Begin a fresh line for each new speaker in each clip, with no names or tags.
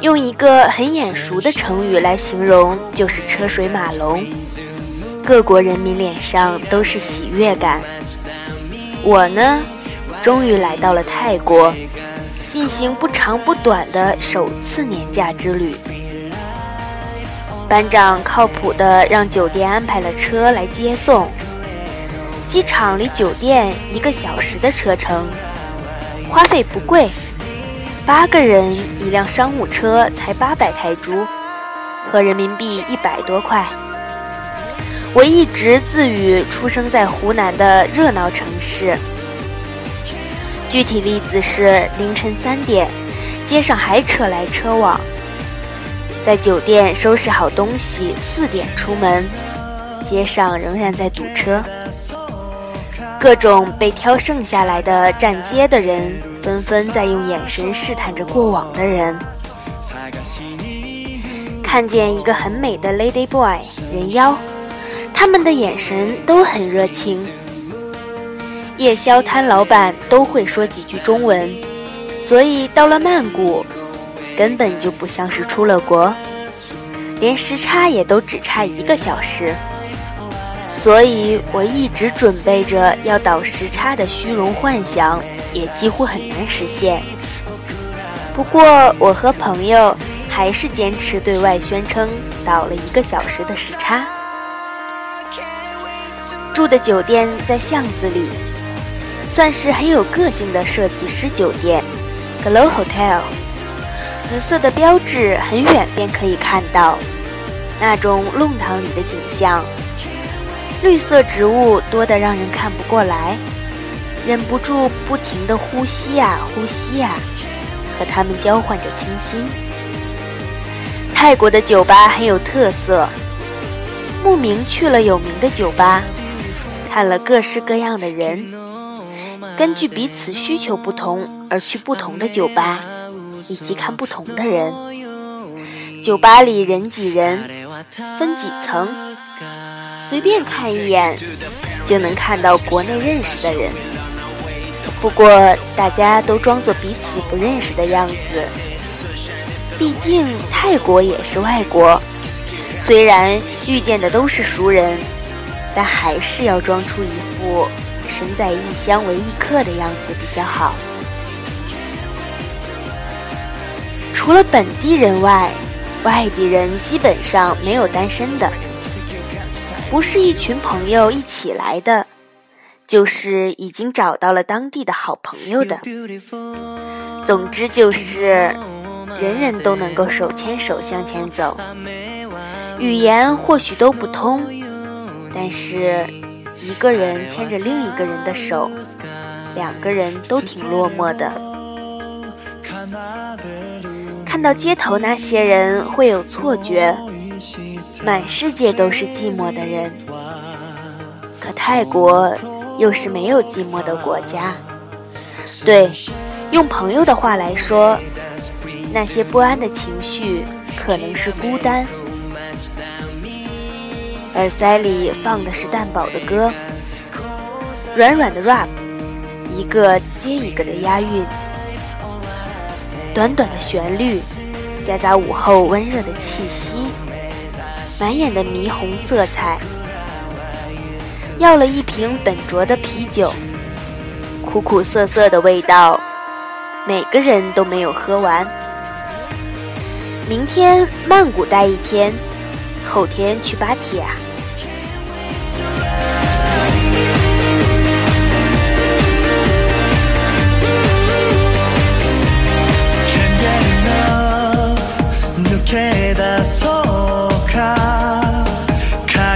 用一个很眼熟的成语来形容，就是车水马龙。各国人民脸上都是喜悦感。我呢，终于来到了泰国，进行不长不短的首次年假之旅。班长靠谱的让酒店安排了车来接送，机场离酒店一个小时的车程，花费不贵，八个人一辆商务车才八百泰铢，合人民币一百多块。我一直自语出生在湖南的热闹城市。具体例子是凌晨三点，街上还车来车往。在酒店收拾好东西，四点出门，街上仍然在堵车。各种被挑剩下来的站街的人，纷纷在用眼神试探着过往的人。看见一个很美的 lady boy 人妖，他们的眼神都很热情。夜宵摊老板都会说几句中文，所以到了曼谷，根本就不像是出了国，连时差也都只差一个小时。所以我一直准备着要倒时差的虚荣幻想，也几乎很难实现。不过我和朋友还是坚持对外宣称倒了一个小时的时差。住的酒店在巷子里，算是很有个性的设计师酒店 ——Glow Hotel。紫色的标志很远便可以看到，那种弄堂里的景象。绿色植物多得让人看不过来，忍不住不停地呼吸呀呼吸呀，和他们交换着清新。泰国的酒吧很有特色，慕名去了有名的酒吧，看了各式各样的人，根据彼此需求不同而去不同的酒吧，以及看不同的人。酒吧里人挤人，分几层。随便看一眼，就能看到国内认识的人。不过大家都装作彼此不认识的样子，毕竟泰国也是外国。虽然遇见的都是熟人，但还是要装出一副身在异乡为异客的样子比较好。除了本地人外，外地人基本上没有单身的。不是一群朋友一起来的，就是已经找到了当地的好朋友的。总之就是人人都能够手牵手向前走。语言或许都不通，但是一个人牵着另一个人的手，两个人都挺落寞的。看到街头那些人，会有错觉。满世界都是寂寞的人，可泰国又是没有寂寞的国家。对，用朋友的话来说，那些不安的情绪可能是孤单。耳塞里放的是蛋堡的歌，软软的 rap，一个接一个的押韵，短短的旋律，夹杂午后温热的气息。满眼的霓虹色彩，要了一瓶本卓的啤酒，苦苦涩涩的味道，每个人都没有喝完。明天曼谷待一天，后天去芭提雅。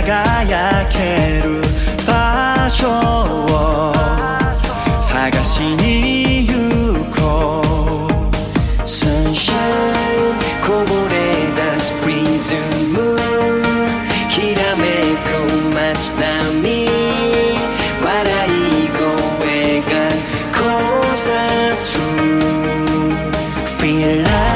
輝ける場所を探しに行こう。Sunshine こぼれ出すプリズム。きらめく街並み笑い声が交差する Feel like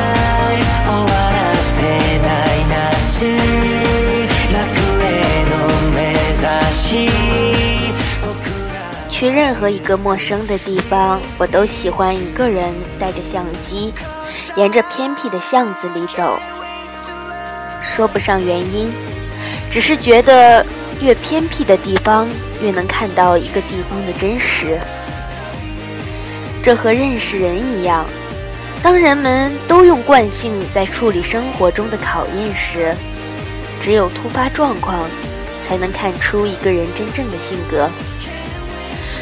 任何一个陌生的地方，我都喜欢一个人带着相机，沿着偏僻的巷子里走。说不上原因，只是觉得越偏僻的地方，越能看到一个地方的真实。这和认识人一样，当人们都用惯性在处理生活中的考验时，只有突发状况，才能看出一个人真正的性格。